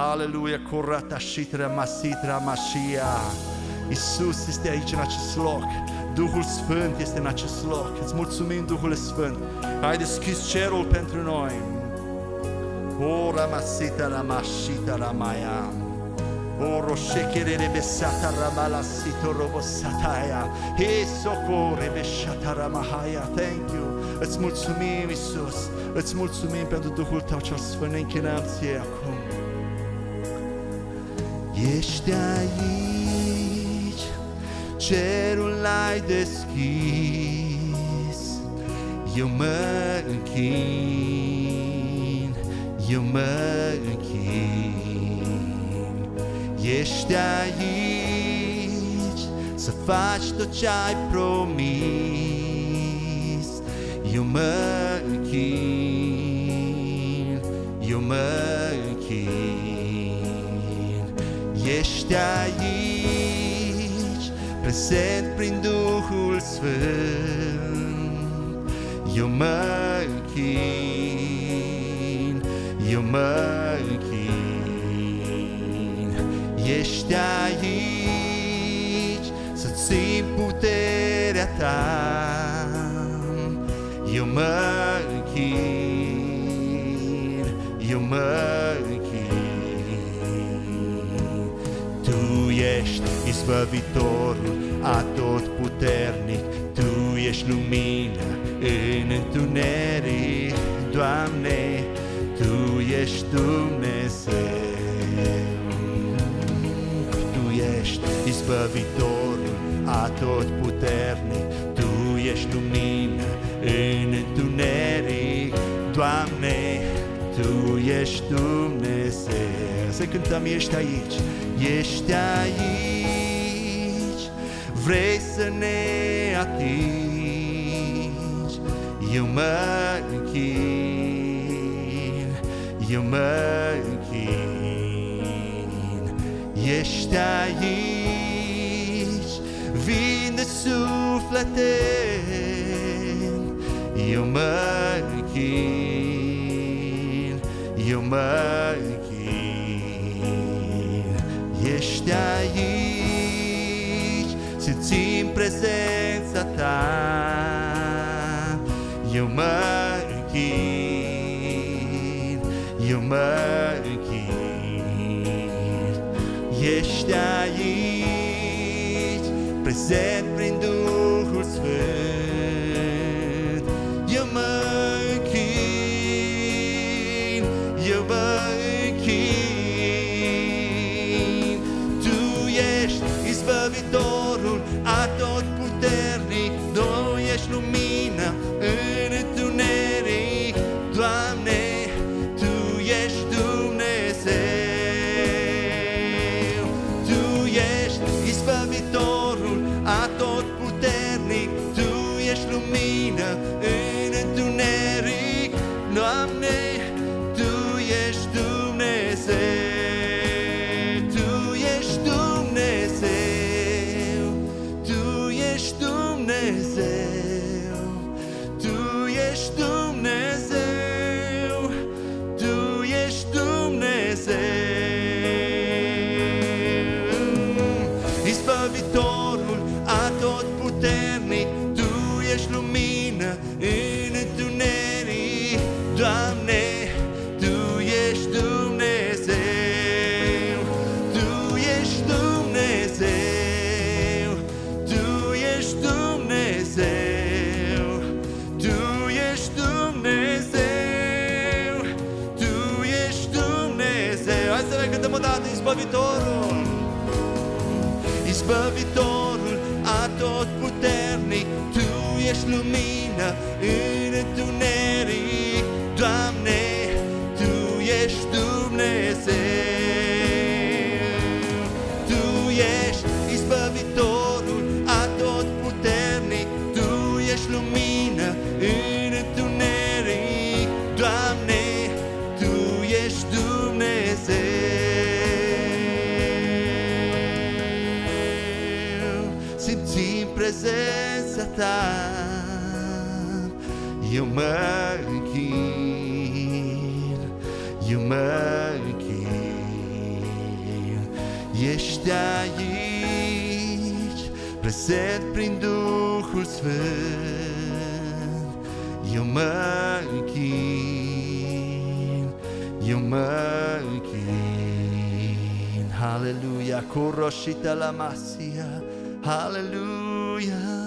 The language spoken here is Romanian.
Aleluia, curata shitra masitra mașia. Iisus este aici în acest loc. Duhul Sfânt este în acest loc. Îți mulțumim, Duhul Sfânt. Ai deschis cerul pentru noi. Ora masita la mașita la maia. Oro shekere rebesata ramala sito robosataya. He socore besata ramahaya. Thank you. Îți mulțumim, Iisus. Îți mulțumim pentru Duhul Tău cel Sfânt. Ne închinăm ție acum. Ești aici, cerul l-ai deschis, eu mă închin, eu mă închin. Ești aici să faci tot ce ai promis, eu mă închin, eu mă închin. Ești aici, prezent prin Duhul Sfânt. Eu mă închin, eu mă închin. Ești aici să țin puterea ta. Ești izbăvitorul atot puternic, Tu ești lumină în întuneric, Doamne, Tu ești Dumnezeu. Tu ești izbăvitorul atot puternic, Tu ești lumină în întuneric, Doamne, Tu ești Dumnezeu. Să cântăm, ești aici, ești aici, vrei să ne atingi, eu mă închin, eu mă închin, ești aici, vinde suflete, eu mă închin, eu mă închin. Ești aici, simțim prezența ta. Eu mă închin, eu mă închin. Ești aici, prezent izbăvitorul atotputernic, Tu ești lumină în întuneric. Doamne, Tu ești Dumnezeu. Tu ești izbăvitorul atotputernic, Tu ești lumină în Izbăvitorul. Izbăvitorul atotputernic, Tu ești lumină în întuneric. Doamne, Tu ești Dumnezeu. Tu ești izbăvitorul atotputernic, Tu ești lumină în întuneric. Doamne, Tu ești Dumnezeu. Ta, eu mă închin, eu mă închin. Ești aici, prezent prin Duhul Sfânt. Eu mă închin, eu mă închin. Haleluia, coroșita la masia, haleluia.